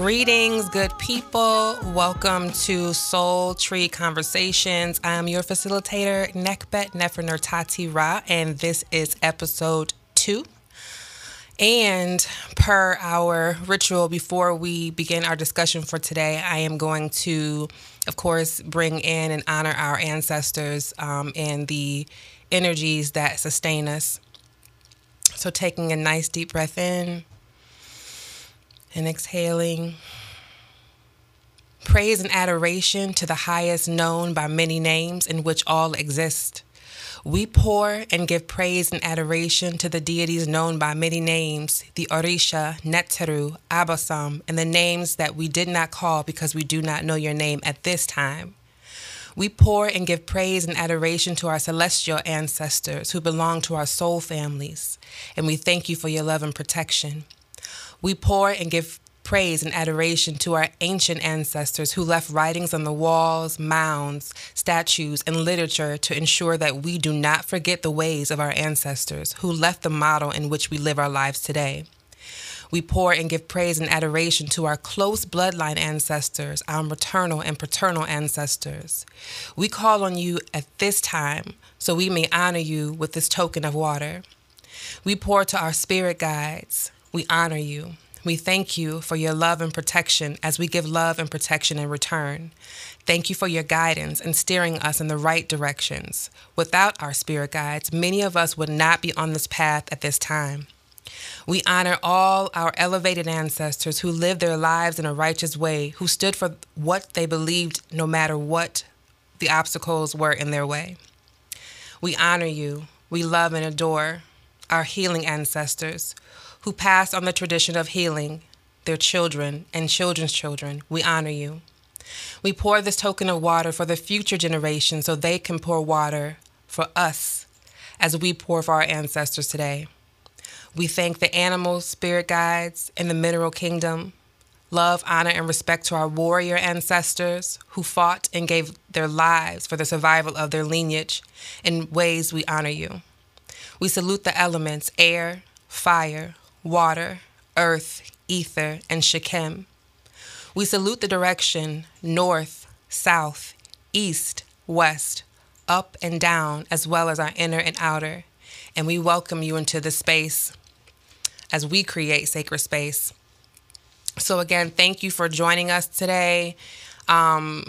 Greetings, good people. Welcome to Soul Tree Conversations. I am your facilitator, Nekbet Nefernertati Ra, and this is episode two. And per our ritual, before we begin our discussion for today, I am going to, of course, bring in and honor our ancestors um, and the energies that sustain us. So, taking a nice deep breath in and exhaling. Praise and adoration to the highest known by many names in which all exist. We pour and give praise and adoration to the deities known by many names, the Orisha, Neteru, Abosom, and the names that we did not call because we do not know your name at this time. We pour and give praise and adoration to our celestial ancestors who belong to our soul families, and we thank you for your love and protection. We pour and give praise and adoration to our ancient ancestors who left writings on the walls, mounds, statues, and literature to ensure that we do not forget the ways of our ancestors who left the model in which we live our lives today. We pour and give praise and adoration to our close bloodline ancestors, our maternal and paternal ancestors. We call on you at this time so we may honor you with this token of water. We pour to our spirit guides, we honor you. We thank you for your love and protection as we give love and protection in return. Thank you for your guidance and steering us in the right directions. Without our spirit guides, many of us would not be on this path at this time. We honor all our elevated ancestors who lived their lives in a righteous way, who stood for what they believed no matter what the obstacles were in their way. We honor you. We love and adore our healing ancestors who passed on the tradition of healing their children and children's children. We honor you. We pour this token of water for the future generation so they can pour water for us as we pour for our ancestors today. We thank the animal spirit guides and the mineral kingdom. Love, honor, and respect to our warrior ancestors who fought and gave their lives for the survival of their lineage. In ways we honor you. We salute the elements air, fire, water, earth, ether, and Sekhem. We salute the direction north, south, east, west, up and down, as well as our inner and outer. And we welcome you into the space as we create sacred space. So, again, thank you for joining us today. Um,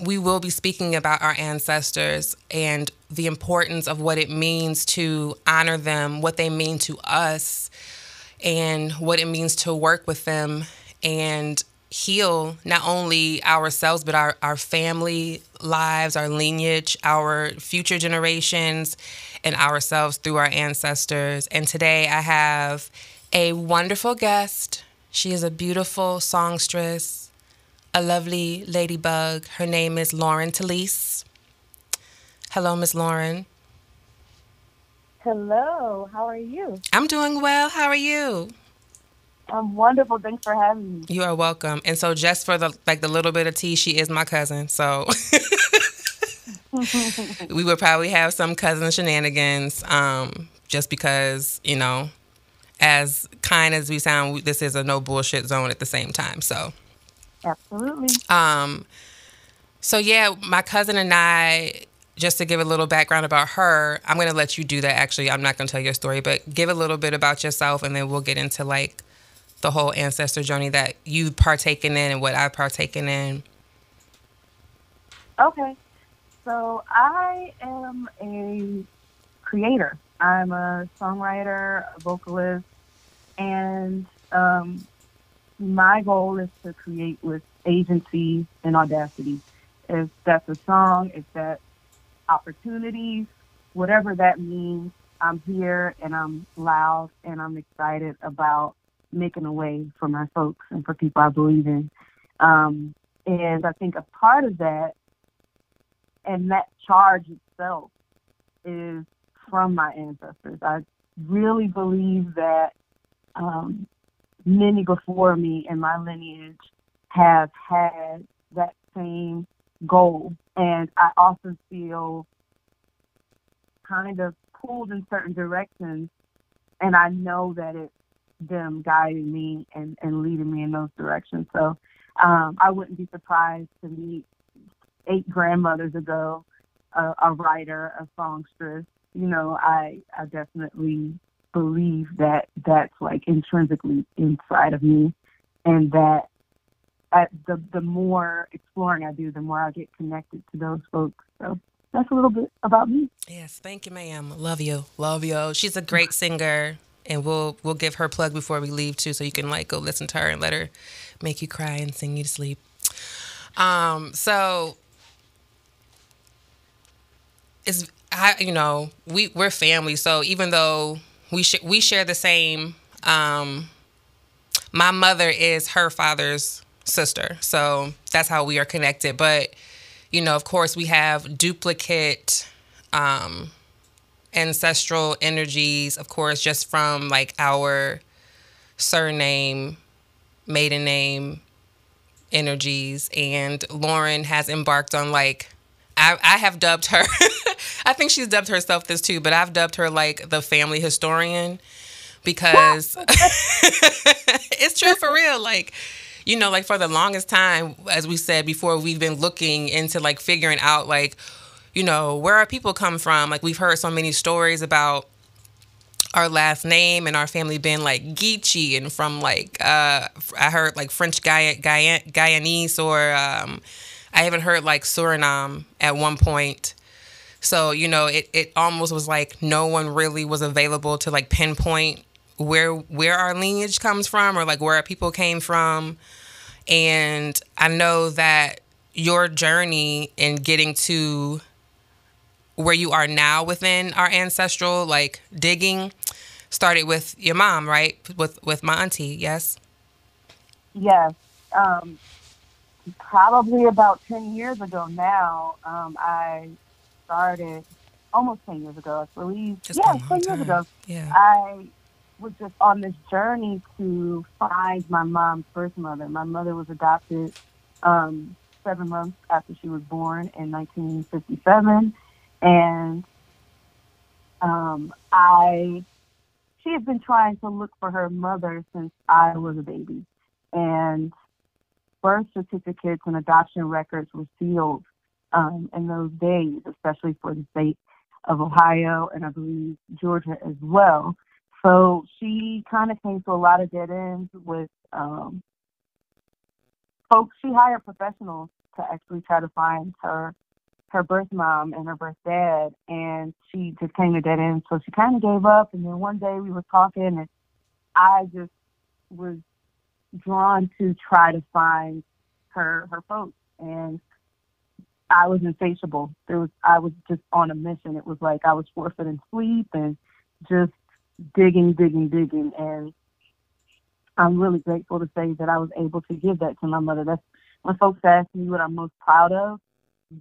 we will be speaking about our ancestors and the importance of what it means to honor them, what they mean to us, and what it means to work with them and heal not only ourselves but our, our family lives our lineage our future generations and ourselves through our ancestors. And today i have a wonderful guest. She is a beautiful songstress a lovely ladybug. Her name is lauren talise hello miss lauren Hello, how are you? I'm doing well. How are you? I'm wonderful. Thanks for having me. You are welcome. And so, just for the like the little bit of tea, she is my cousin. So we would probably have some cousin shenanigans, um, just because you know, as kind as we sound, this is a no bullshit zone at the same time. So absolutely. Um. So yeah, my cousin and I just to give a little background about her, I'm going to let you do that actually. I'm not going to tell your story, but give a little bit about yourself and then we'll get into like the whole ancestor journey that you've partaken in and what I've partaken in. Okay. So I am a creator. I'm a songwriter, a vocalist, and um, my goal is to create with agency and audacity. If that's a song, if that's opportunities, whatever that means. I'm here and I'm loud and I'm excited about making a way for my folks and for people I believe in. Um, and I think a part of that and that charge itself is from my ancestors. I really believe that um, many before me in my lineage have had that same goal. And I often feel kind of pulled in certain directions, and I know that it's them guiding me and, and leading me in those directions. So um, I wouldn't be surprised to meet eight grandmothers ago a, a writer, a songstress. You know, I I definitely believe that that's like intrinsically inside of me, and that the the more exploring I do, the more I get connected to those folks. So that's a little bit about me. Yes, thank you, ma'am. Love you, love you. She's a great singer, and we'll we'll give her plug before we leave too, so you can like go listen to her and let her make you cry and sing you to sleep. Um, so it's I you know we we're family, so even though we sh- we share the same. Um, my mother is her father's sister, so that's how we are connected. But you know, of course, we have duplicate um, ancestral energies, of course, just from like our surname, maiden name energies. And Lauren has embarked on like, I, I have dubbed her, I think she's dubbed herself this too, but I've dubbed her like the family historian because it's true for real. Like, you know, like for the longest time, as we said before, we've been looking into like figuring out like, you know, where our people come from. Like we've heard so many stories about our last name and our family being like Geechee and from like uh I heard like French Guyan, Guyan, Guyanese or um I even heard like Suriname at one point. So, you know, it, it almost was like no one really was available to like pinpoint where where our lineage comes from or like where our people came from. And I know that your journey in getting to where you are now within our ancestral like digging started with your mom, right? With with my auntie, yes. Yes. Um, probably about ten years ago now. Um, I started almost ten years ago, I believe. Yeah, been a long ten years ago. Yeah. I was just on this journey to find my mom's first mother. My mother was adopted um, seven months after she was born in 1957, and um, I she has been trying to look for her mother since I was a baby, and birth certificates and adoption records were sealed um, in those days, especially for the state of Ohio and I believe Georgia as well. So she kind of came to a lot of dead ends with um, folks. She hired professionals to actually try to find her her birth mom and her birth dad, and she just came to dead ends. So she kind of gave up. And then one day we were talking, and I just was drawn to try to find her her folks, and I was insatiable. There was I was just on a mission. It was like I was forfeiting sleep and just digging, digging, digging, and I'm really grateful to say that I was able to give that to my mother. That's when folks ask me what I'm most proud of.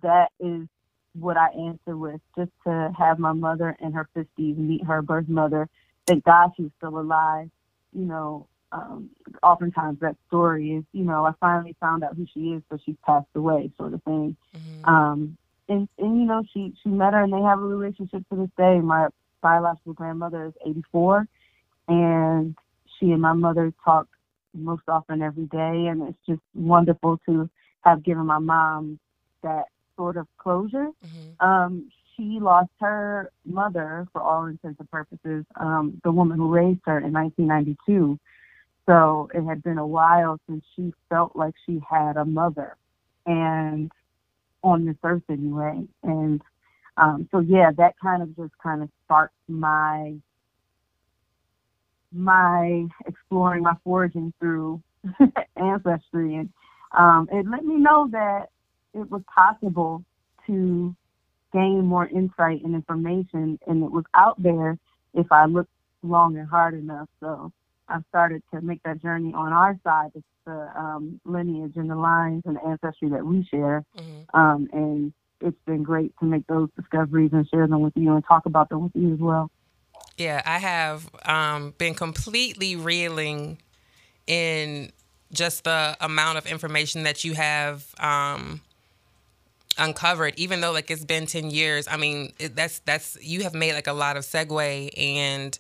That is what I answer with. Just to have my mother in her 50s meet her birth mother. Thank God she's still alive. You know, um, oftentimes that story is, you know, I finally found out who she is, but she's passed away, sort of thing. Mhm. Um, and, and you know, she she met her, and they have a relationship to this day. My biological grandmother is 84, and she and my mother talk most often every day, and it's just wonderful to have given my mom that sort of closure. Mhm. Um, she lost her mother, for all intents and purposes, um, the woman who raised her in 1992. So it had been a while since she felt like she had a mother, and on this earth anyway. And um, so yeah, that kind of just kind of sparked my my exploring, my foraging through ancestry, and um, it let me know that it was possible to gain more insight and information, and it was out there if I looked long and hard enough. So I started to make that journey on our side. It's the um, lineage and the lines and the ancestry that we share, Mhm. um, and it's been great to make those discoveries and share them with you and talk about them with you as well. Yeah, I have um, been completely reeling in just the amount of information that you have um, uncovered even though like it's been 10 years i mean it, that's that's you have made like a lot of segue and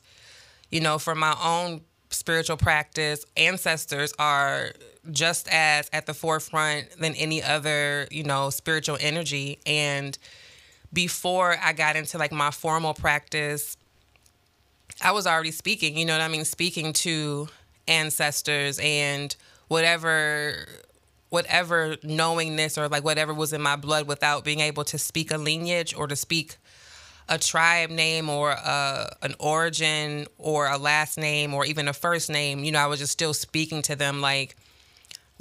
you know for my own spiritual practice ancestors are just as at the forefront than any other you know spiritual energy. And before i got into like my formal practice i was already speaking you know what i mean? Speaking to ancestors and whatever whatever knowingness or like whatever was in my blood without being able to speak a lineage or to speak a tribe name or a, an origin or a last name or even a first name, you know, I was just still speaking to them like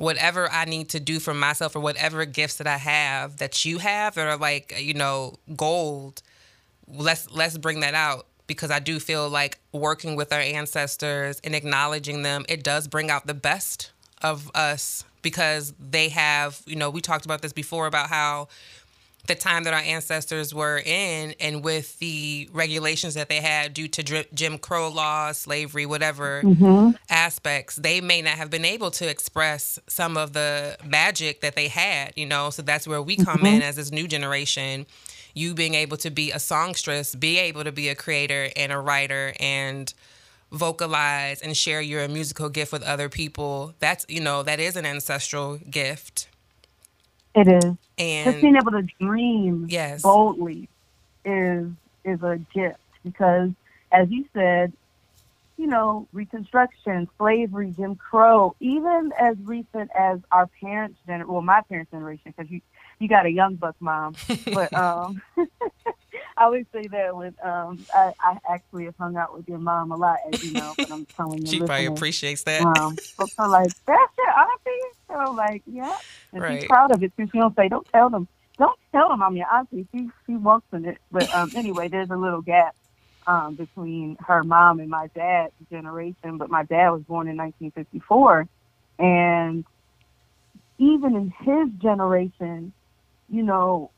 whatever I need to do for myself or whatever gifts that I have that you have that are like, you know, gold, let's let's bring that out because I do feel like working with our ancestors and acknowledging them, it does bring out the best of us because they have, you know, we talked about this before about how the time that our ancestors were in and with the regulations that they had due to Jim Crow laws, slavery, whatever mm-hmm. aspects, they may not have been able to express some of the magic that they had, you know. So that's where we come mm-hmm. in as this new generation. You being able to be a songstress, be able to be a creator and a writer and vocalize and share your musical gift with other people. That's, you know, that is an ancestral gift. It is. And just being able to dream yes. boldly is is a gift because as you said, you know, Reconstruction, slavery, Jim Crow, even as recent as our parents' generation, well, my parents' generation, because you you got a young buck mom, but um, I always say that when um, I, I actually have hung out with your mom a lot, as you know, but I'm telling you, she probably appreciates that. Um, but I'm like, that's your auntie. So like, yeah, and right. she's proud of it too. She don't say, don't tell them, don't tell them I'm your auntie. She she walks in it. But um, anyway, there's a little gap um, between her mom and my dad's generation. But my dad was born in 1954, and even in his generation, you know,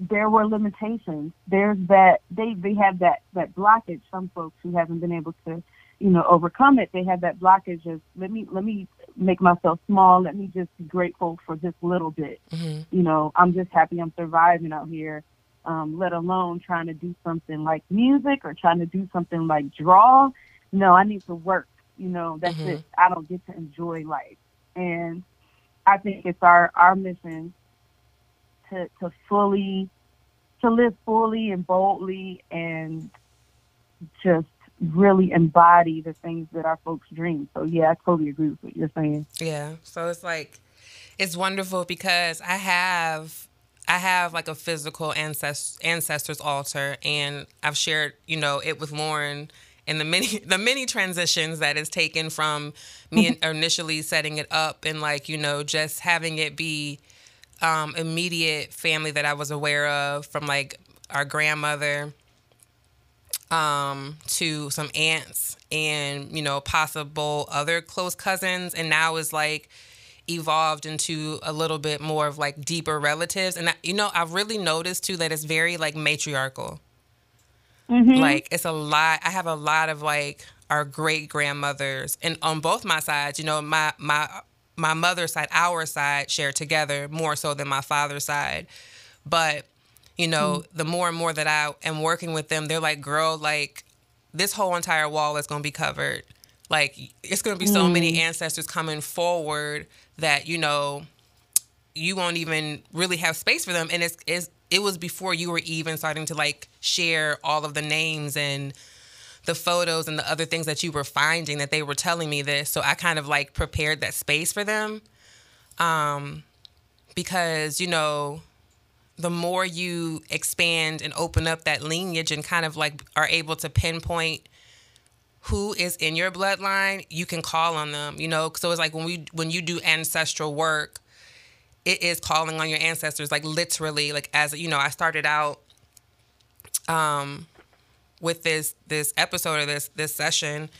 there were limitations. There's that they they have that that blockage. Some folks who haven't been able to, you know, overcome it. They have that blockage of let me let me make myself small. Let me just be grateful for this little bit. Mm-hmm. You know, I'm just happy I'm surviving out here. Um, let alone trying to do something like music or trying to do something like draw. No, I need to work. You know, that's mm-hmm. it. I don't get to enjoy life. And I think it's our our mission to, to fully to live fully and boldly and just really embody the things that our folks dream. So yeah, I totally agree with what you're saying. Yeah. So it's like it's wonderful because I have I have like a physical ancest- ancestors altar and I've shared, you know, it with Lauren and the many the many transitions that is taken from me initially setting it up and like, you know, just having it be um, immediate family that I was aware of, from like our grandmother um, to some aunts and you know possible other close cousins, and now is like evolved into a little bit more of like deeper relatives. And I, you know, I've really noticed too that it's very like matriarchal. Mm-hmm. Like it's a lot. I have a lot of like our great grandmothers, and on both my sides, you know, my my my mother's side, our side, share together more so than my father's side. But, you know, mm. the more and more that I am working with them, they're like, girl, like, this whole entire wall is going to be covered. Like, it's going to be so mm. many ancestors coming forward that, you know, you won't even really have space for them. And it's, it's it was before you were even starting to like share all of the names and the photos and the other things that you were finding that they were telling me this. So I kind of like prepared that space for them. Um, because, you know, the more you expand and open up that lineage and kind of like are able to pinpoint who is in your bloodline, you can call on them, you know. So it's like when we when you do ancestral work, it is calling on your ancestors, like literally, like as you know, I started out um with this this episode or this this session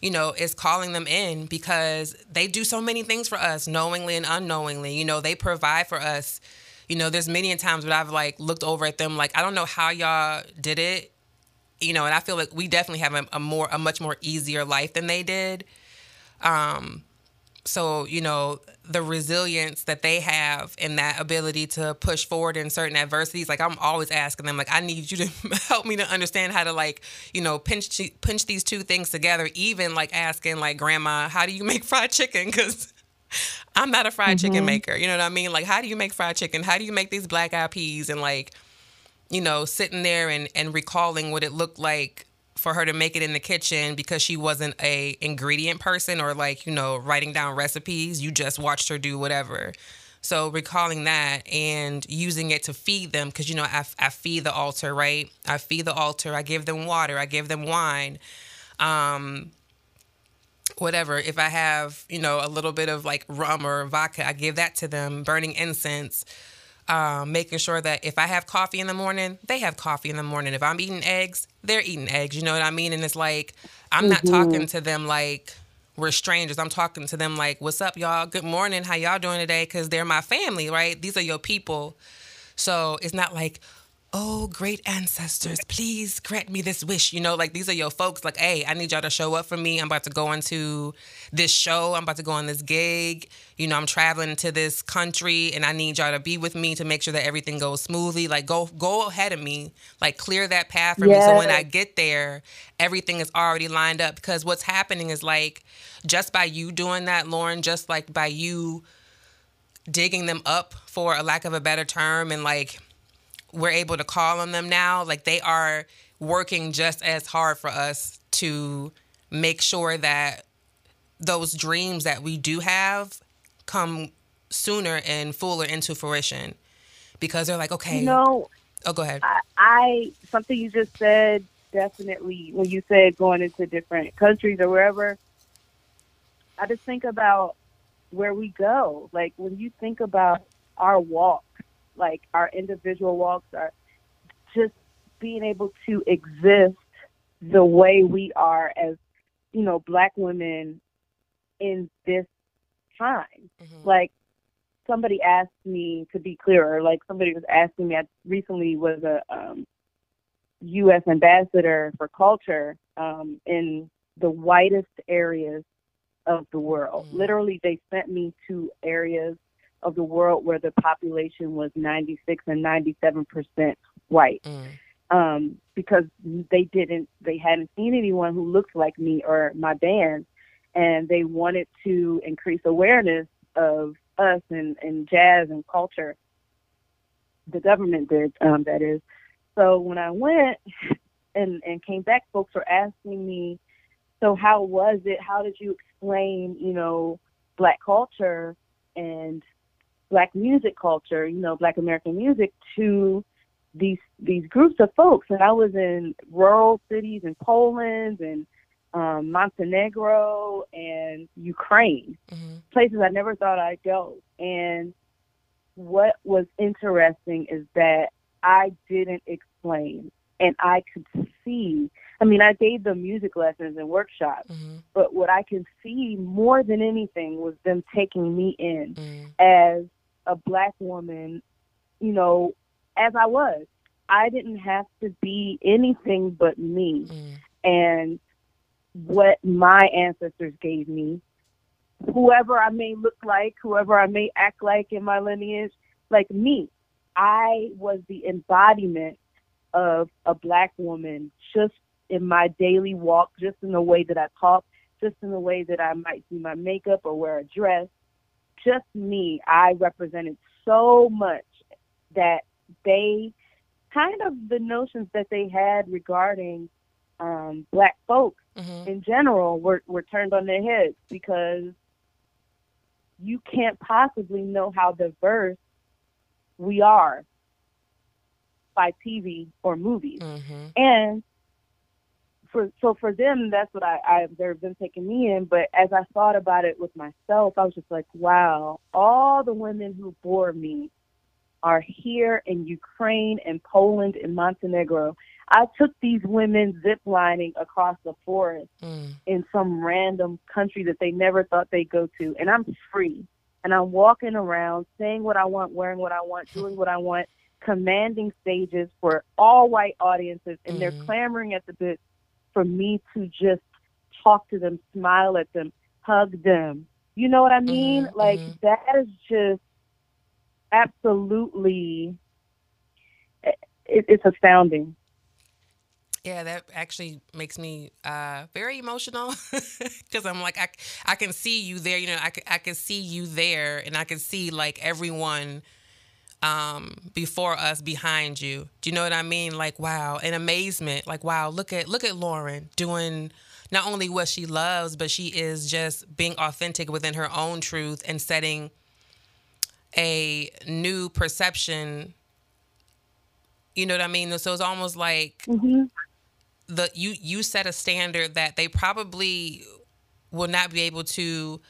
you know is calling them in because they do so many things for us knowingly and unknowingly. You know they provide for us. You know there's many times that i've like looked over at them like i don't know how y'all did it you know and i feel like we definitely have a, a more a much more easier life than they did. Um so you know the resilience that they have and that ability to push forward in certain adversities like i'm always asking them like i need you to help me to understand how to like you know pinch pinch these two things together even like asking like grandma how do you make fried chicken? Because i'm not a fried mm-hmm. chicken maker you know what i mean? Like how do you make fried chicken? How do you make these black eyed peas? And like you know sitting there and and recalling what it looked like for her to make it in the kitchen because she wasn't a ingredient person or like you know writing down recipes. You just watched her do whatever. So recalling that and using it to feed them because you know I, I feed the altar right? I feed the altar. I give them water. I give them wine. Um whatever. If i have you know a little bit of like rum or vodka i give that to them burning incense um, making sure that if I have coffee in the morning, they have coffee in the morning. If I'm eating eggs, they're eating eggs. You know what I mean? And it's like I'm mm-hmm. not talking to them like we're strangers. I'm talking to them like, "What's up, y'all? Good morning. How y'all doing today?" Because they're my family, right? These are your people. So it's not like, oh, great ancestors, please grant me this wish. You know, like these are your folks. Like, hey, I need y'all to show up for me. I'm about to go into this show. I'm about to go on this gig. You know, I'm traveling to this country and I need y'all to be with me to make sure that everything goes smoothly. Like go go ahead of me. Like clear that path for yes. me. So when I get there, everything is already lined up. Because what's happening is like just by you doing that, Lauren, just like by you digging them up for a lack of a better term and like we're able to call on them now. Like they are working just as hard for us to make sure that those dreams that we do have come sooner and fuller into fruition because they're like, okay. You know, oh, go ahead. I, I something you just said definitely when you said going into different countries or wherever. I just think about where we go. Like when you think about our walk like our individual walks are just being able to exist the way we are as you know black women in this time mm-hmm. like somebody asked me to be clearer like somebody was asking me i recently was a um, u.s ambassador for culture um, in the whitest areas of the world mm-hmm. literally they sent me to areas of the world where the population was 96 and 97 percent white. Mm. Um, because they didn't, they hadn't seen anyone who looked like me or my band, and they wanted to increase awareness of us and, and jazz and culture. The government did, um, that is. So when I went and, and came back, folks were asking me, so how was it? How did you explain, you know, black culture and black music culture, you know, black American music to these these groups of folks. And I was in rural cities in Poland and um, Montenegro and Ukraine, mm-hmm. places I never thought I'd go. And what was interesting is that I didn't explain and I could see. I mean, I gave them music lessons and workshops, mm-hmm. but what I could see more than anything was them taking me in mm-hmm. as a black woman, you know, as I was. I didn't have to be anything but me. Mm. And what my ancestors gave me, whoever I may look like, whoever I may act like in my lineage, like me, I was the embodiment of a black woman just in my daily walk, just in the way that I talk, just in the way that I might do my makeup or wear a dress, just me, I represented so much that they kind of the notions that they had regarding um, black folks mm-hmm. in general were, were turned on their heads because you can't possibly know how diverse we are by TV or movies. Mm-hmm. And for so for them that's what I, I observed them taking me in. But as I thought about it with myself, I was just like, wow, all the women who bore me are here in Ukraine and Poland and Montenegro. I took these women ziplining across the forest mm. in some random country that they never thought they'd go to, and I'm free. And I'm walking around, saying what I want, wearing what I want, doing what I want, commanding stages for all white audiences, and mm. they're clamoring at the bit for me to just talk to them, smile at them, hug them, You know what I mean? Mhm, like that is just absolutely it, it's astounding. Yeah, that actually makes me uh, very emotional because I'm like I, I can see you there. You know, I I can see you there, and I can see like everyone um, before us behind you. Do you know what I mean? Like wow, and amazement. Like wow, look at look at Lauren doing not only what she loves, but she is just being authentic within her own truth and setting a new perception. You know what I mean? So it's almost like hmm the you you set a standard that they probably will not be able to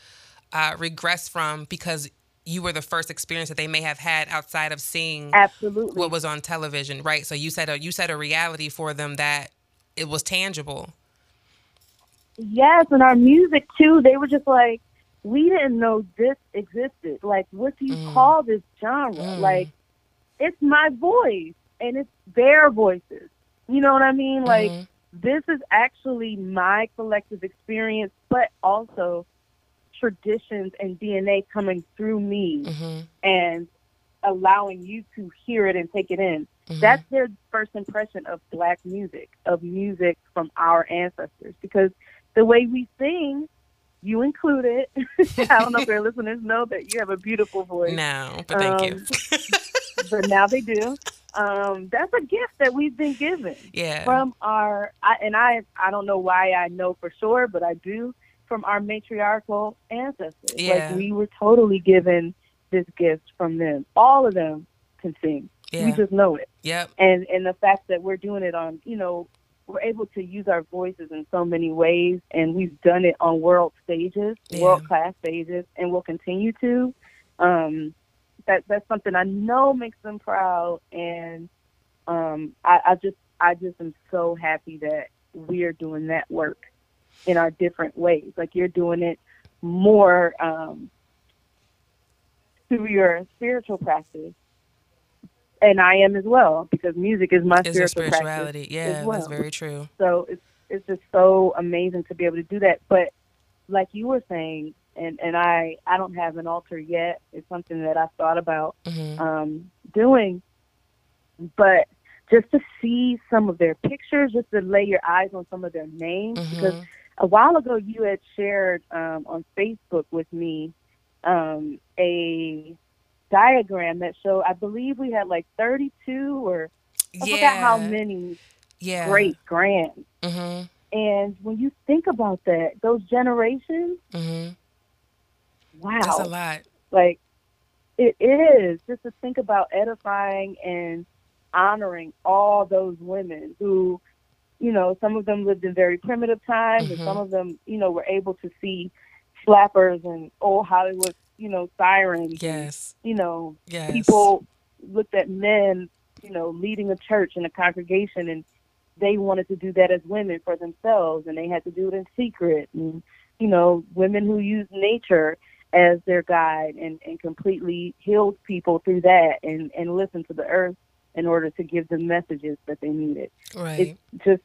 uh, regress from because you were the first experience that they may have had outside of seeing Absolutely. what was on television, right? So you set a you set a reality for them that it was tangible. Yes, and our music too. They were just like, we didn't know this existed. Like, what do you Mm. call this genre? Mm. Like, it's my voice and it's their voices. You know what I mean? Like, Mhm. this is actually my collective experience, but also traditions and DNA coming through me Mhm. and allowing you to hear it and take it in. Mhm. That's their first impression of black music, of music from our ancestors. Because the way we sing, you included. I don't know if their listeners know that you have a beautiful voice, no, but thank you. Um, but now they do. Um, that's a gift that we've been given yeah. from our, I, and I, I don't know why I know for sure, but I do from our matriarchal ancestors. Yeah. Like we were totally given this gift from them. All of them can sing. We just know it Yep. and and the fact that we're doing it on you know we're able to use our voices in so many ways and we've done it on world stages Yeah. world class stages and we'll continue to um that that's something i know makes them proud and um i, I just i just am so happy that we're doing that work in our different ways like you're doing it more um through your spiritual practice and I am as well because music is my your spiritual practice. spirituality? Yeah, well. that's very true. So it's it's just so amazing to be able to do that. But like you were saying, and and I I don't have an altar yet. It's something that I've thought about hmm um, doing, but just to see some of their pictures, just to lay your eyes on some of their names, because hmm a while ago you had shared um, on Facebook with me um, a diagram that showed I believe we had like 32 or I Yeah. forgot how many Yeah. great grands. hmm And when you think about that, those generations, hmm wow, That's a lot. like it is just to think about edifying and honoring all those women who, you know, some of them lived in very primitive times, and Mhm. some of them, you know, were able to see flappers and old Hollywood, you know, sirens. and, Yes. you know, Yes. people looked at men, you know, leading a church and a congregation, and they wanted to do that as women for themselves, and they had to do it in secret. And you know, women who used nature as their guide and, and completely healed people through that, and and listened to the earth in order to give the messages that they needed. Right. It's just,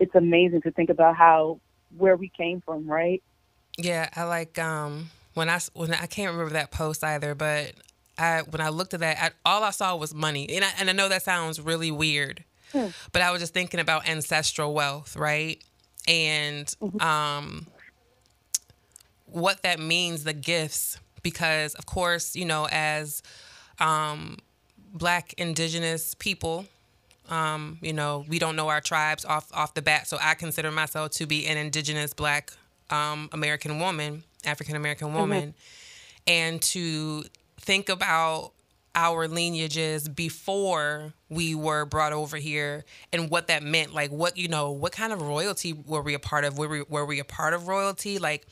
it's amazing to think about how where we came from, right? Yeah, I like um when I when I can't remember that post either, but I when I looked at that, I, all I saw was money, and I and I know that sounds really weird, Hmm. but I was just thinking about ancestral wealth, right? And Mhm. um what that means, the gifts, because of course, you know, as um black indigenous people. Um, you know, we don't know our tribes off off the bat, so I consider myself to be an indigenous black um, American woman, African American woman, and to think about our lineages before we were brought over here and what that meant like what you know what kind of royalty were we a part of? Were we, were we a part of royalty? Like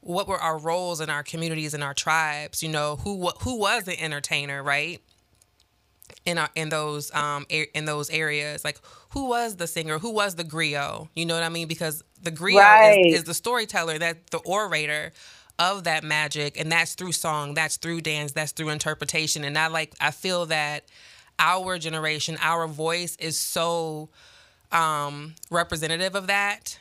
what were our roles in our communities and our tribes? You know who who was the entertainer right in our in those um in those areas like who was the singer? Who was the griot? You know what i mean? Because the griot Right. is, is the storyteller that the orator of that magic and that's through song that's through dance that's through interpretation. And i like i feel that our generation our voice is so um representative of that.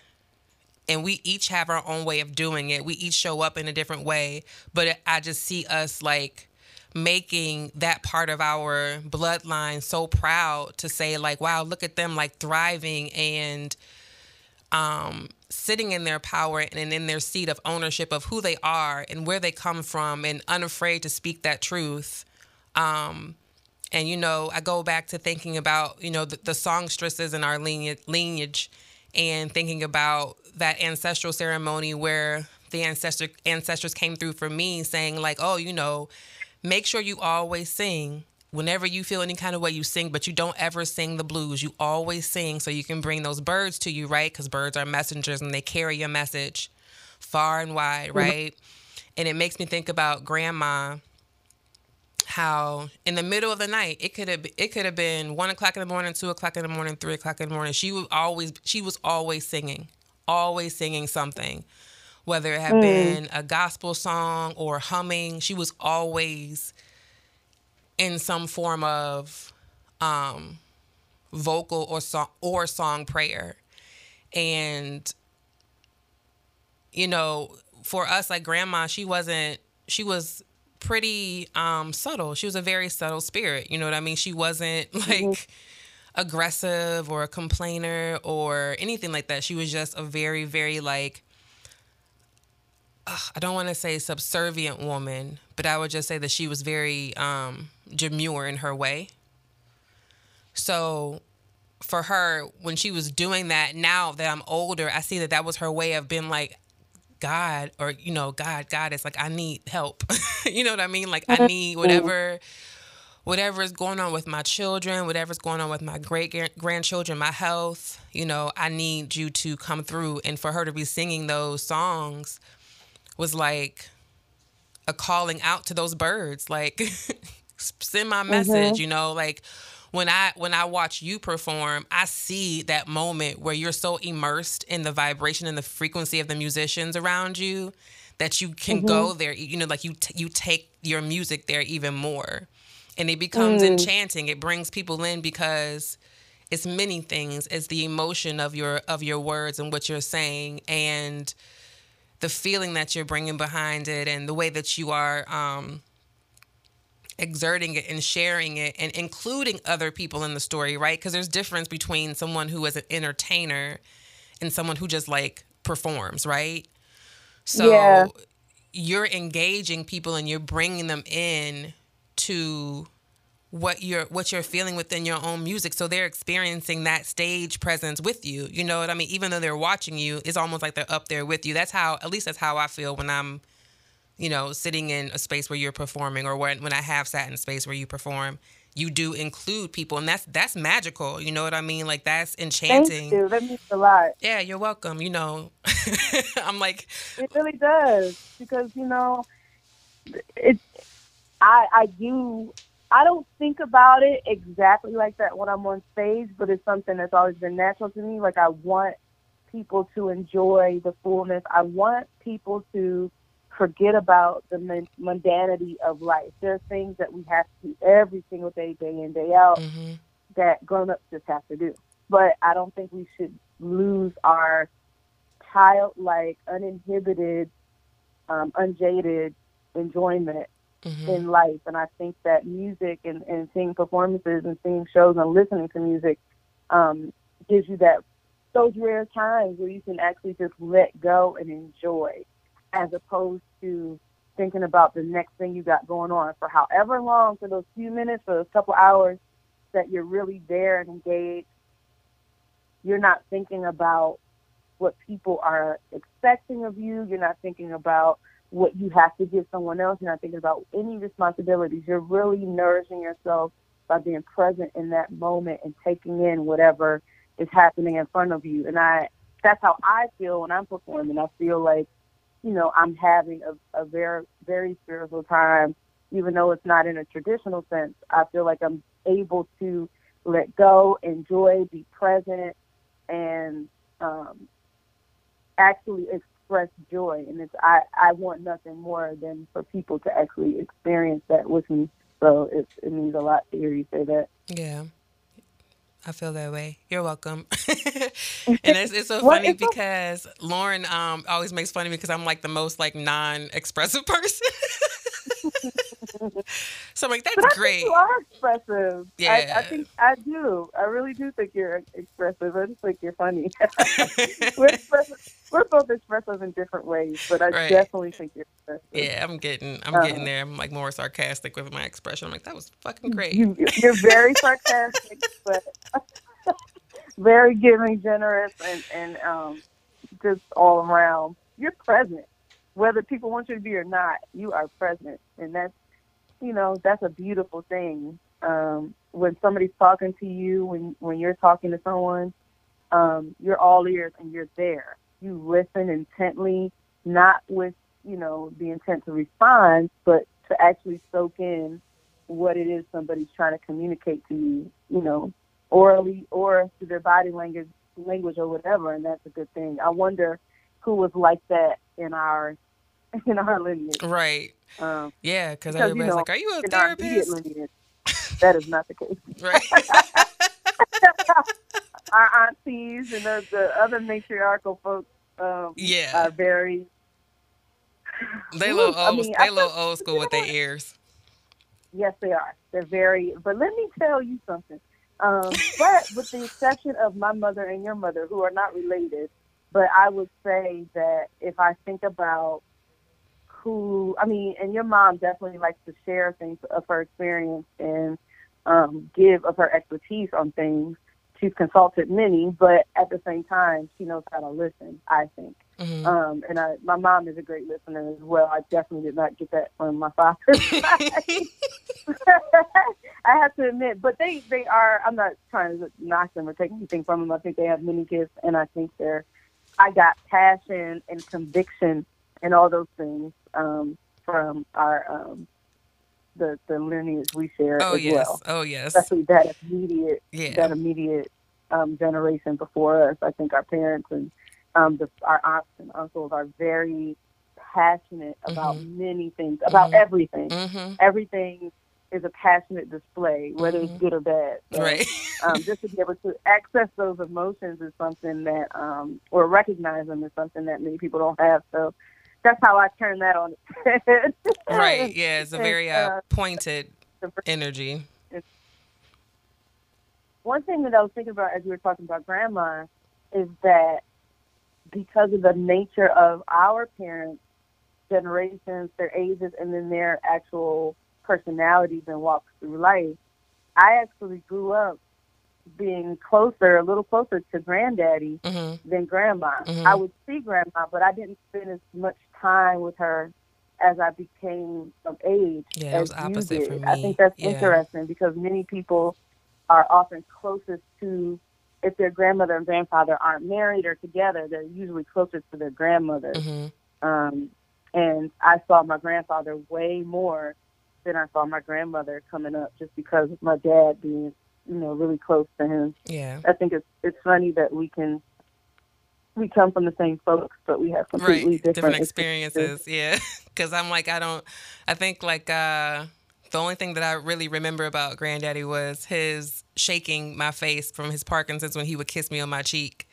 And we each have our own way of doing it. We each show up in a different way, but I just see us like making that part of our bloodline so proud to say like wow look at them like thriving and um sitting in their power and in their seat of ownership of who they are and where they come from and unafraid to speak that truth. Um and you know i go back to thinking about you know the, the songstresses in our lineage, and thinking about that ancestral ceremony where the ancestor ancestors came through for me saying like oh you know make sure you always sing. Whenever you feel any kind of way you sing but you don't ever sing the blues. You always sing so you can bring those birds to you right? Because birds are messengers and they carry your message far and wide mm-hmm. right? And it makes me think about grandma how in the middle of the night it could have it could have been one o'clock in the morning two o'clock in the morning three o'clock in the morning. She was always she was always singing always singing something whether it had mm. been a gospel song or humming. She was always in some form of um, vocal or song or song prayer, and you know, for us, like grandma, she wasn't. She was pretty um, subtle. She was a very subtle spirit. You know what I mean? She wasn't like. Mm-hmm aggressive or a complainer or anything like that. She was just a very, very like I don't want to say subservient woman, but I would just say that she was very um, demure in her way. So for her, when she was doing that, now that I'm older, I see that that was her way of being like, God, or, you know, God, God, it's like, I need help. you know what I mean? Like, I need whatever. Whatever is going on with my children, whatever's going on with my great grandchildren, my health, you know, I need you to come through. And for her to be singing those songs, was like a calling out to those birds like send my message mm-hmm. you know like when i when i watch you perform i see that moment where you're so immersed in the vibration and the frequency of the musicians around you that you can mm-hmm. go there you know like you t- you take your music there even more and it becomes mm. enchanting it brings people in because it's many things it's the emotion of your of your words and what you're saying and the feeling that you're bringing behind it and the way that you are um, exerting it and sharing it and including other people in the story, right? Because there's difference between someone who is an entertainer and someone who just like performs, right? So yeah. you're engaging people and you're bringing them in to what you're what you're feeling within your own music. So they're experiencing that stage presence with you. You know what i mean? Even though they're watching you it's almost like they're up there with you. That's how at least that's how i feel when i'm you know sitting in a space where you're performing or when, when i have sat in a space where you perform you do include people. And that's that's magical. You know what i mean? Like that's enchanting. Thank you. that means a lot. Yeah you're welcome. You know i'm like it really does. Because you know it i i do I don't think about it exactly like that when I'm on stage, but it's something that's always been natural to me. Like I want people to enjoy the fullness. I want people to forget about the mundanity of life. There are things that we have to do every single day, day in, day out, mm-hmm. that grown-ups just have to do. But I don't think we should lose our childlike, uninhibited, um, unjaded enjoyment mm-hmm. in life. And I think that music and, and seeing performances and seeing shows and listening to music um, gives you that those rare times where you can actually just let go and enjoy as opposed to thinking about the next thing you got going on for however long, for those few minutes, for those couple hours that you're really there and engaged. You're not thinking about what people are expecting of you. You're not thinking about what you have to give someone else. You're not thinking about any responsibilities. You're really nourishing yourself by being present in that moment and taking in whatever is happening in front of you. And I, that's how I feel when I'm performing. I feel like, you know, I'm having a, a very, very spiritual time, even though it's not in a traditional sense. I feel like I'm able to let go, enjoy, be present, and um, actually express joy, and it's I I want nothing more than for people to actually experience that with me. So it it means a lot to hear you say that. Yeah. I feel that way. You're welcome. and it's, it's so funny because Lauren um, always makes fun of me because I'm like the most like non-expressive person. so I'm like, that's but great. you are expressive. Yeah. I, I, think I do. I really do think you're expressive. I just think you're funny. we're, we're both expressive in different ways, but I right. definitely think you're expressive. Yeah, I'm getting, I'm uh, getting there. I'm like more sarcastic with my expression. I'm like, that was fucking great. You, you're very sarcastic, but very giving, generous, and and um, just all around. You're present whether people want you to be or not, you are present, and that's you know that's a beautiful thing. Um, when somebody's talking to you, when when you're talking to someone, um, you're all ears and you're there. You listen intently, not with you know the intent to respond, but to actually soak in what it is somebody's trying to communicate to you. You know, orally or through their body language, language or whatever, and that's a good thing. I wonder who was like that in our in our lineage. Right. Um, yeah, because everybody's you know, like, "Are you a therapist?" Lineage, that is not the case. Right. our aunties and the, the other matriarchal folks, um, yeah, are very. They little old. I mean, they little old school with their ears. Yes, they are. They're very. But let me tell you something. Um, but with the exception of my mother and your mother, who are not related, but I would say that if I think about who, I mean, and your mom definitely likes to share things of her experience and um, give of her expertise on things. She's consulted many, but at the same time, she knows how to listen. I think, mm-hmm. um, and I, my mom is a great listener as well. I definitely did not get that from my father. I have to admit, but they they are. I'm not trying to knock them or take anything from them. I think they have many gifts, and I think they're I got passion and conviction and all those things um, from our um, the the lineage we share oh, as yes. well. Oh yes, especially that immediate yeah. that immediate um, generation before us. I think our parents and um, the, our aunts and uncles are very passionate about mm-hmm. many things, about mm-hmm. everything, mm-hmm. everything is a passionate display, whether mm-hmm. it's good or bad. So, right. um, just to be able to access those emotions is something that, um, or recognize them is something that many people don't have. So that's how I turn that on. right. Yeah. It's a very uh, uh, pointed energy. One thing that I was thinking about as you were talking about grandma is that because of the nature of our parents' generations, their ages, and then their actual personalities and walks through life, I actually grew up being closer, a little closer to granddaddy mm-hmm. than grandma. Mm-hmm. I would see grandma, but I didn't spend as much time with her as I became of age. Yeah, it was opposite for me. I think that's yeah. interesting because many people are often closest to if their grandmother and grandfather aren't married or together, they're usually closest to their grandmother. Mm-hmm. Um, and I saw my grandfather way more than I saw my grandmother coming up, just because of my dad being, you know, really close to him. Yeah, I think it's it's funny that we can we come from the same folks, but we have completely right. different, different experiences. Yeah, because I'm like I don't. I think like uh, the only thing that I really remember about Granddaddy was his shaking my face from his Parkinson's when he would kiss me on my cheek,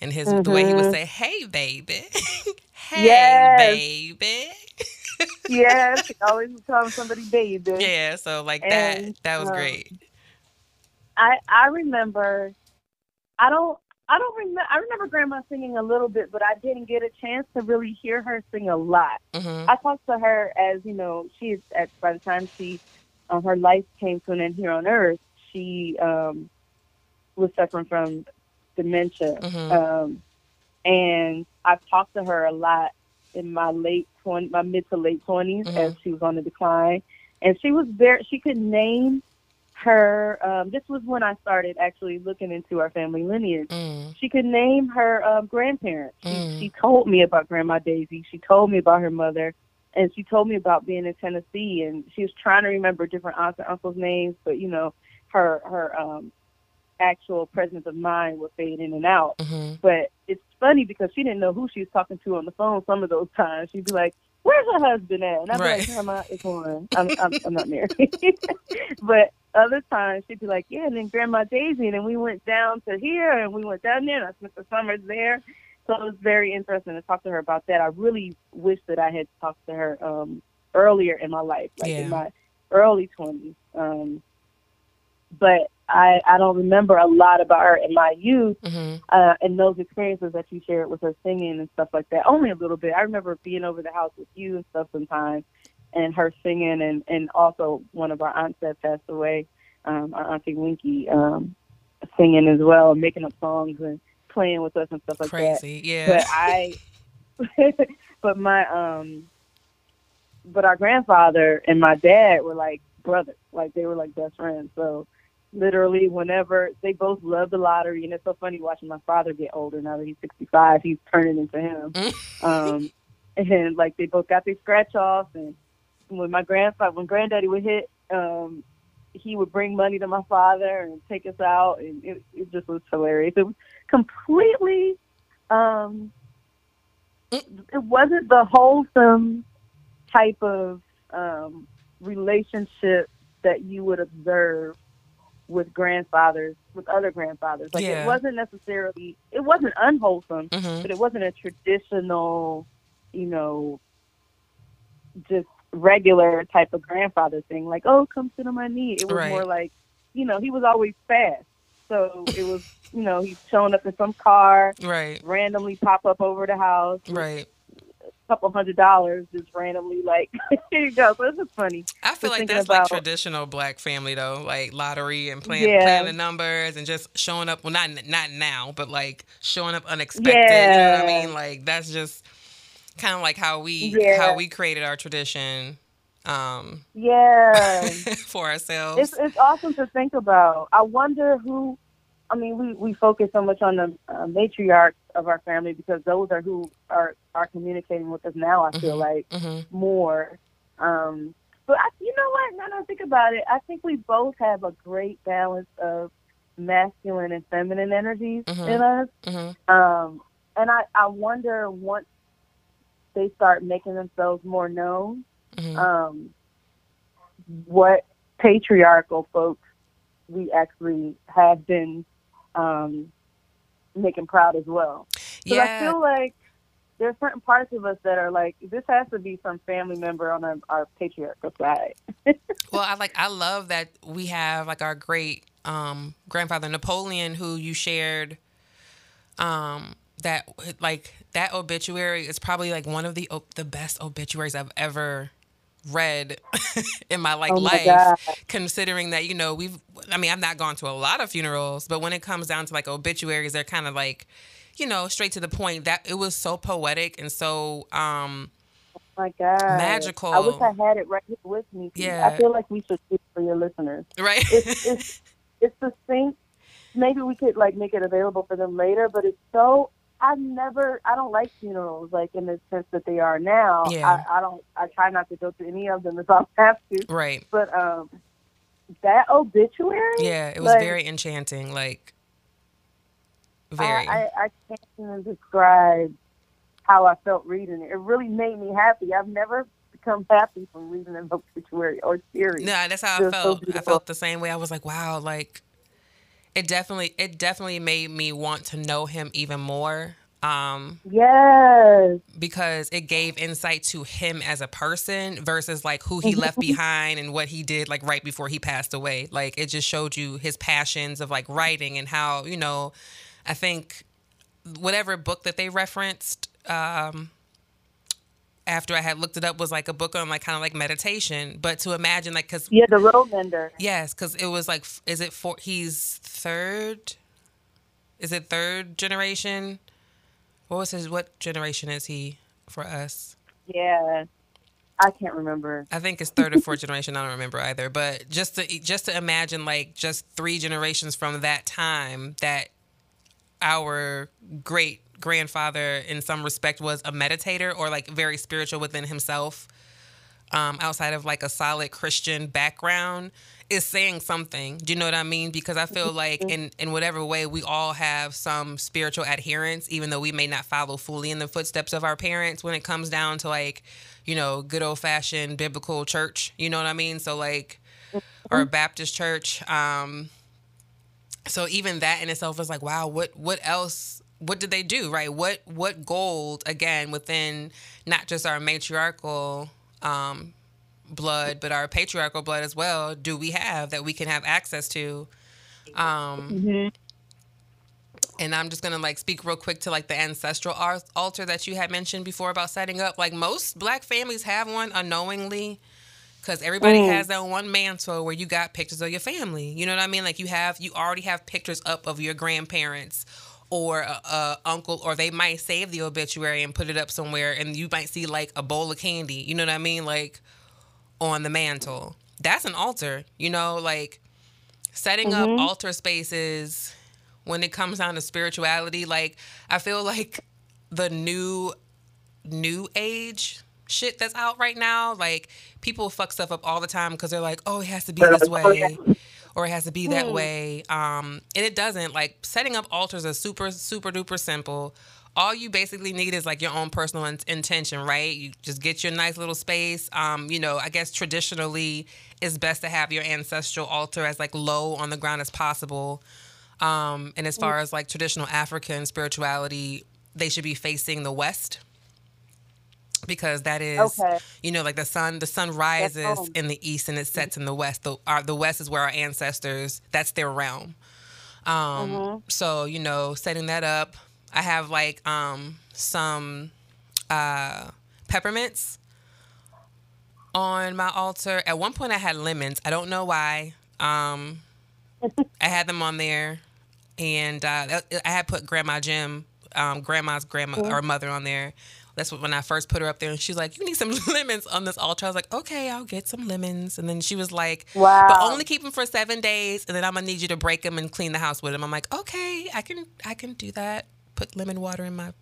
and his mm-hmm. the way he would mm-hmm. say, "Hey, baby, hey, yes. baby." yes, he always call somebody baby. Yeah, so like and, that that was um, great. I I remember I don't I don't remember. I remember Grandma singing a little bit, but I didn't get a chance to really hear her sing a lot. Mm-hmm. I talked to her as you know, she's at by the time she um, her life came to an end here on Earth, she um, was suffering from dementia, mm-hmm. um, and I've talked to her a lot in my late twenty, my mid to late 20s mm-hmm. as she was on the decline, and she was very. She could name her um, this was when I started actually looking into our family lineage. Mm. She could name her um, grandparents. She, mm. she told me about Grandma Daisy. She told me about her mother, and she told me about being in Tennessee. And she was trying to remember different aunts and uncles' names, but you know, her her um, actual presence of mind would fade in and out. Mm-hmm. But it's funny because she didn't know who she was talking to on the phone. Some of those times, she'd be like, "Where's her husband at?" And I'm right. like, "Grandma, it's on. I'm, I'm, I'm not married." but other times she'd be like, "Yeah," and then Grandma Daisy, and then we went down to here, and we went down there, and I spent the summers there. So it was very interesting to talk to her about that. I really wish that I had talked to her um, earlier in my life, like Yeah. in my early twenties. Um, but I I don't remember a lot about her in my youth hmm uh, and those experiences that you shared with her singing and stuff like that. Only a little bit. I remember being over the house with you and stuff sometimes, and her singing, and and also one of our aunts that passed away, um, our auntie Winky, um, singing as well, and making up songs and playing with us and stuff like that. Crazy. Yeah. But I, but my um, but our grandfather and my dad were like brothers, like they were like best friends. So literally, whenever they both loved the lottery, and it's so funny watching my father get older now that he's sixty five, he's turning into him. um, and like they both got their scratch offs, and when my grandfather, when granddaddy would hit, um, he would bring money to my father and take us out, and it, it just was hilarious. It was completely, um, it, wasn't the wholesome type of um, relationship that you would observe with grandfathers, with other grandfathers. Like Yeah. it wasn't necessarily, it wasn't unwholesome, hmm but it wasn't a traditional, you know, just regular type of grandfather thing. Like, oh, come sit on my knee. It was Right. more like, you know, he was always fast. So it was, you know, he's showing up in some car, Right. randomly pop up over the house, Right. a couple hundred dollars, just randomly like, here you go. So it's just funny. I feel Just like that's like traditional black family though, like lottery and playing Yeah. playing the numbers and just showing up. Well, not not now, but like showing up unexpected. You know what I mean? Like that's just kind of like how we Yeah. how we created our tradition um, Yeah. for ourselves. it's it's awesome to think about. I wonder who. I mean, we we focus so much on the uh, matriarchs of our family because those are who are are communicating with us now. I feel Mhm. like hmm more. Um, but I, you know what? Now that I think about it, I think we both have a great balance of masculine and feminine energies Mhm. in us. hmm Um, and I I wonder once they start making themselves more known hmm um, what patriarchal folks we actually have been um, making proud as well. Because I feel like there are certain parts of us that are like, this has to be some family member on our, our patriarchal side. Well, I like I love that we have like our great um, grandfather Napoleon, who you shared. Um, that like that obituary is probably like one of the the best obituaries I've ever read in my like oh my life. God. Considering that you know we've, I mean I've not gone to a lot of funerals, but when it comes down to like obituaries, they're kind of like, you know, straight to the point. That it was so poetic and so um Oh my God. Magical. I wish I had it right here with me. Yeah. I feel like we should do it for your listeners. right. It's, it's, it's succinct. Maybe we could like make it available for them later, but it's so I've never I don't like funerals like in the sense that they are now. Yeah. I, I don't I try not to go to any of them if I have to. right. But um that obituary Yeah, it was Like- very enchanting. Like very. I, I, I can't even describe how I felt reading it. It really made me happy. I've never become happy from reading an obituary or series. no, that's how I was so felt. I felt the same way. I was like, wow, like it definitely it definitely made me want to know him even more. Um, Yes. because it gave insight to him as a person versus like who he left behind and what he did like right before he passed away. Like it just showed you his passions of like writing and how, you know, I think whatever book that they referenced um after I had looked it up was like a book on like kind of like meditation, but to imagine like cuz Yeah, the road mender. yes, cuz it was like is it for he's third is it third generation? What was his what generation is he for us? Yeah. I can't remember. I think it's third or fourth generation. I don't remember either. But just to just to imagine, like just three generations from that time, that our great grandfather, in some respect, was a meditator or like very spiritual within himself, um, outside of like a solid Christian background, is saying something. Do you know what I mean? Because I feel like in in whatever way we all have some spiritual adherence, even though we may not follow fully in the footsteps of our parents when it comes down to like, you know, good old fashioned biblical church. You know what I mean? So like or a Baptist church. Um, so even that in itself is like, wow, what what else? What did they do right? What what gold again within not just our matriarchal um, blood, but our patriarchal blood as well? Do we have that we can have access to? Um, mm-hmm. And I'm just gonna like speak real quick to like the ancestral altar that you had mentioned before about setting up. Like most black families have one unknowingly because everybody mm. has that one mantle where you got pictures of your family. You know what I mean? Like you have, you already have pictures up of your grandparents or a, a, uncle, or they might save the obituary and put it up somewhere, and you might see like a bowl of candy. You know what I mean? Like on the mantle. That's an altar. You know, like setting mm-hmm. up altar spaces when it comes down to spirituality. Like I feel like the new new age shit that's out right now. Like people fuck stuff up all the time because they're like, oh, it has to be this way or it has to be that mm. way. Um, and it doesn't. Like setting up altars is super, super duper simple. All you basically need is like your own personal in- intention, right? You just get your nice little space. Um, you know, I guess traditionally it's best to have your ancestral altar as like low on the ground as possible. Um, and as far mm. as like traditional African spirituality, they should be facing the west because that is okay. you know like the sun the sun rises in the east and it sets in the west. The our, the west is where our ancestors that's their realm. Um mm-hmm. so you know setting that up i have like um some uh peppermints on my altar. At one point i had lemons. I don't know why. Um i had them on there and uh, i had put grandma jim um, grandma's grandma mm-hmm. or mother on there that's what, when I first put her up there, and she's like, "You need some lemons on this altar." I was like, "Okay, I'll get some lemons." And then she was like, "Wow, but only keep them for seven days, and then I'm gonna need you to break them and clean the house with them." I'm like, "Okay, I can, I can do that. Put lemon water in my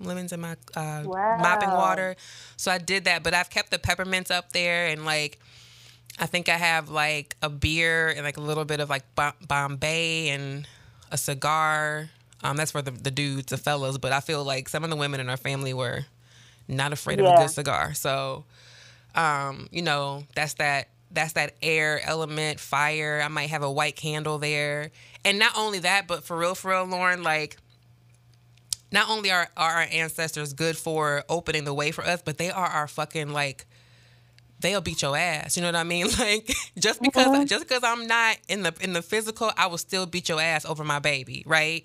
lemons in my uh, wow. mopping water." So I did that, but I've kept the peppermints up there, and like, I think I have like a beer and like a little bit of like Bombay and a cigar um, that's for the, the dudes, the fellas. But I feel like some of the women in our family were not afraid yeah. of a good cigar. So, um, you know, that's that that's that air element, fire. I might have a white candle there. And not only that, but for real, for real, Laurin, like not only are, are our ancestors good for opening the way for us, but they are our fucking like they'll beat your ass. You know what I mean? Like just because mm-hmm. just because I'm not in the in the physical, I will still beat your ass over my baby, right?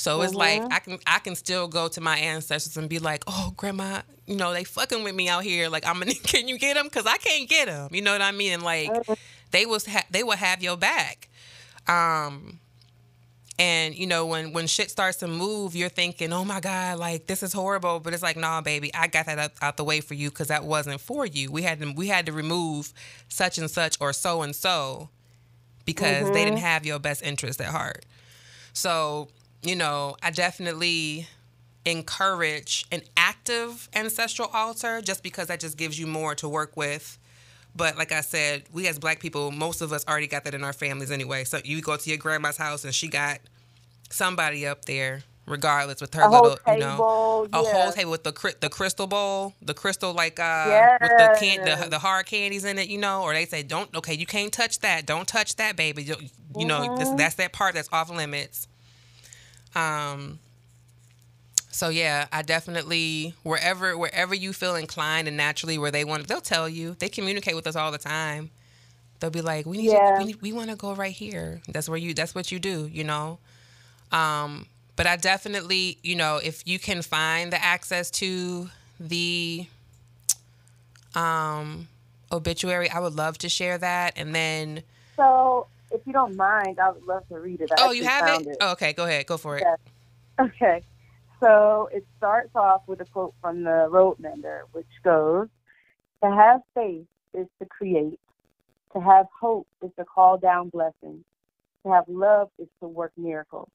So mm-hmm. it's like mm-hmm. I can I can still go to my ancestors and be like, oh grandma, you know they fucking with me out here. Like I'm gonna can you get them? Cause I can't get them. You know what I mean? And like mm-hmm. they was ha- they will have your back. Um, and you know when when shit starts to move, you're thinking, oh my god, like this is horrible. But it's like, nah, baby, I got that out, out the way for you because that wasn't for you. We had to we had to remove such and such or so and so because mm-hmm. they didn't have your best interest at heart. So you know, I definitely encourage an active ancestral altar just because that just gives you more to work with. But like I said, we as black people, most of us already got that in our families anyway. So you go to your grandma's house and she got somebody up there, regardless, with her little, table, you know, yeah. a whole table with the the crystal bowl, the crystal like uh yes. with the can the, the hard candies in it, you know. Or they say, don't okay, you can't touch that, don't touch that, baby. You, you mm-hmm. know, this, that's that part that's off limits. Um, so yeah, I definitely wherever wherever you feel inclined and naturally where they want, they'll tell you. They communicate with us all the time. They'll be like, "We need, yeah. to, we, we want to go right here." That's where you. That's what you do. You know. Um, but I definitely, you know, if you can find the access to the um, obituary, I would love to share that. And then, so if you don't mind, I would love to read it. I oh, you have it? it? Oh, okay, go ahead, go for it. Okay, so it starts off with a quote from the Road Mender, which goes, "To have faith is to create. To have hope is to call down blessings. To have love is to work miracles."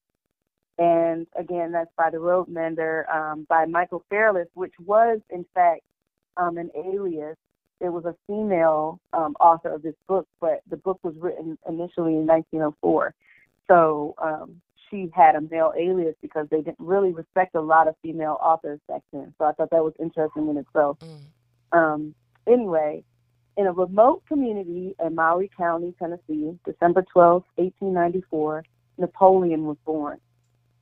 And again, that's by the Road Mender um, by Michael Fairless, which was in fact um, an alias there was a female um, author of this book, but the book was written initially in 1904. So um, she had a male alias because they didn't really respect a lot of female authors back then. So I thought that was interesting in itself. Mm. Um, anyway, In a remote community in Maury County, Tennessee, December 12, 1894, Napoleon was born.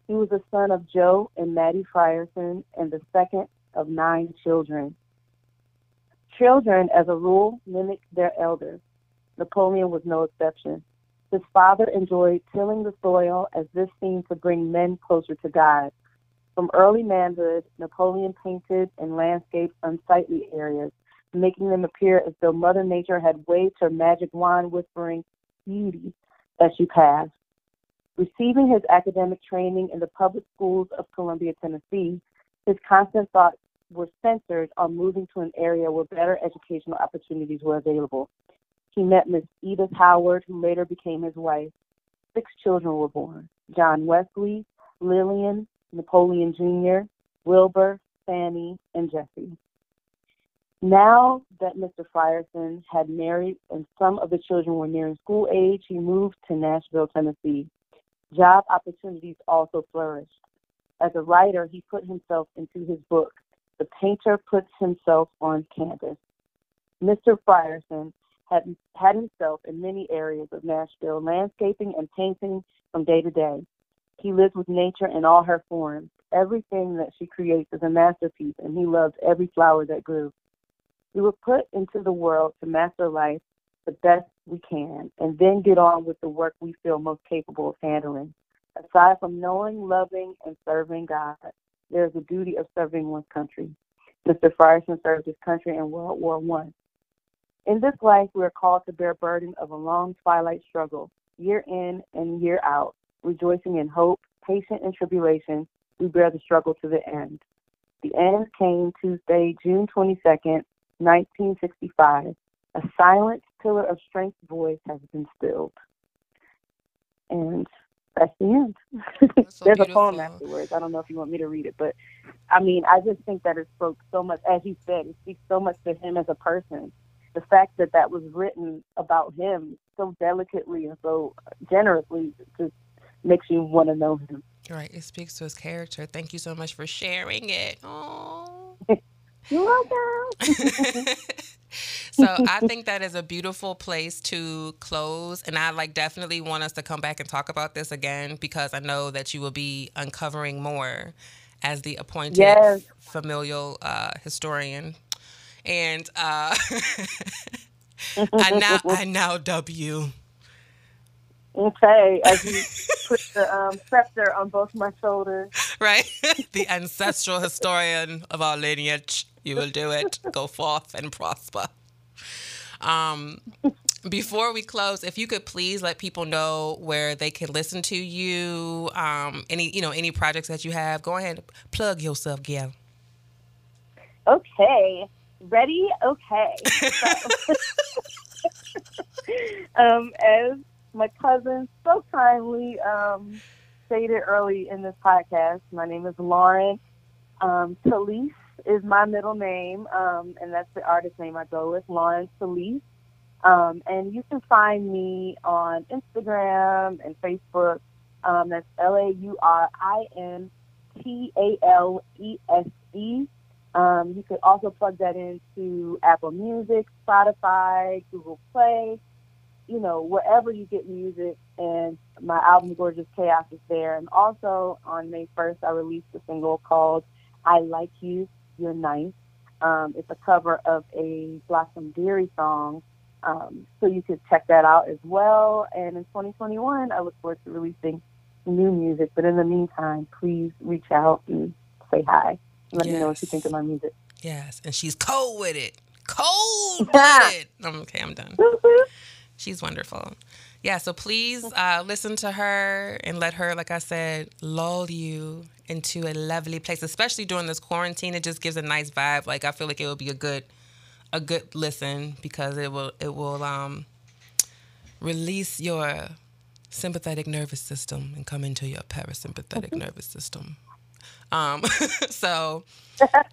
He was the son of Joe and Mattie Frierson and the second of nine children. Children, as a rule, mimic their elders. Napoleon was no exception. His father enjoyed tilling the soil as this seemed to bring men closer to God. From early manhood, Napoleon painted and landscaped unsightly areas, making them appear as though Mother Nature had waved her magic wand, whispering, Beauty, as she passed. Receiving his academic training in the public schools of Columbia, Tennessee, his constant thoughts were centered on moving to an area where better educational opportunities were available. He met Miss Edith Howard, who later became his wife. Six children were born John Wesley, Lillian, Napoleon Jr., Wilbur, Fanny, and Jesse. Now that Mr. Frierson had married and some of the children were nearing school age, he moved to Nashville, Tennessee. Job opportunities also flourished. As a writer, he put himself into his book, The Painter Puts Himself on Canvas. Mr. Frierson had, had himself in many areas of Nashville, landscaping and painting from day to day. He lived with nature in all her forms. Everything that she creates is a masterpiece, and he loved every flower that grew. We were put into the world to master life the best we can, and then get on with the work we feel most capable of handling. Aside from knowing, loving, and serving God, there is a duty of serving one's country. Mr. Frierson served his country in World War One. In this life, we are called to bear burden of a long twilight struggle, year in and year out, rejoicing in hope, patient in tribulation. We bear the struggle to the end. The end came Tuesday, June 22nd, 1965. A silent pillar of strength voice has been stilled. And that's the end. So There's beautiful. a poem afterwards. I don't know if you want me to read it, but I mean, I just think that it spoke so much, as you said, it speaks so much to him as a person the fact that that was written about him so delicately and so generously just makes you want to know him. Right. It speaks to his character. Thank you so much for sharing it. Oh. You're welcome. so I think that is a beautiful place to close, and I like definitely want us to come back and talk about this again because I know that you will be uncovering more as the appointed yes. familial uh, historian and uh, I now I now dub you. Okay, as you put the um, scepter on both my shoulders. Right, the ancestral historian of our lineage. You will do it. Go forth and prosper. Um, before we close, if you could please let people know where they can listen to you, um, any you know any projects that you have. Go ahead, plug yourself, Gail. Okay, Ready? Okay. So, um, as my cousin so kindly um, stated early in this podcast, my name is Laurin. Um, Talese is my middle name, um, and that's the artist name I go with, Laurin Talese. Um, and you can find me on Instagram and Facebook. Um, that's L A U R I N T A L E S E. Um, you could also plug that into Apple Music, Spotify, Google Play, you know, wherever you get music. And my album Gorgeous Chaos is there. And also on May 1st, I released a single called I Like You, You're Nice. Um, it's a cover of a Blossom Dearie song. Um, so you could check that out as well. And in 2021, I look forward to releasing new music. But in the meantime, please reach out and say hi. Let yes. me know what you think of my music. Yes, and she's cold with it. Cold with it. Okay, I'm done. She's wonderful. Yeah, so please uh, listen to her and let her, like I said, lull you into a lovely place, especially during this quarantine. It just gives a nice vibe. Like I feel like it will be a good, a good listen because it will it will um, release your sympathetic nervous system and come into your parasympathetic mm-hmm. nervous system. Um, so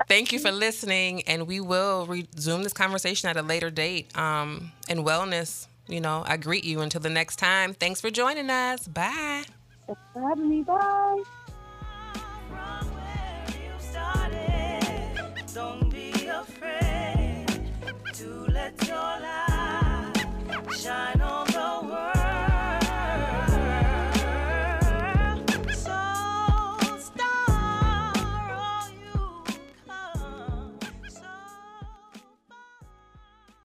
thank you for listening, and we will resume this conversation at a later date. Um, and wellness, you know, I greet you until the next time. Thanks for joining us. Bye. Thanks for having me. Bye. Don't be afraid to let your light shine on.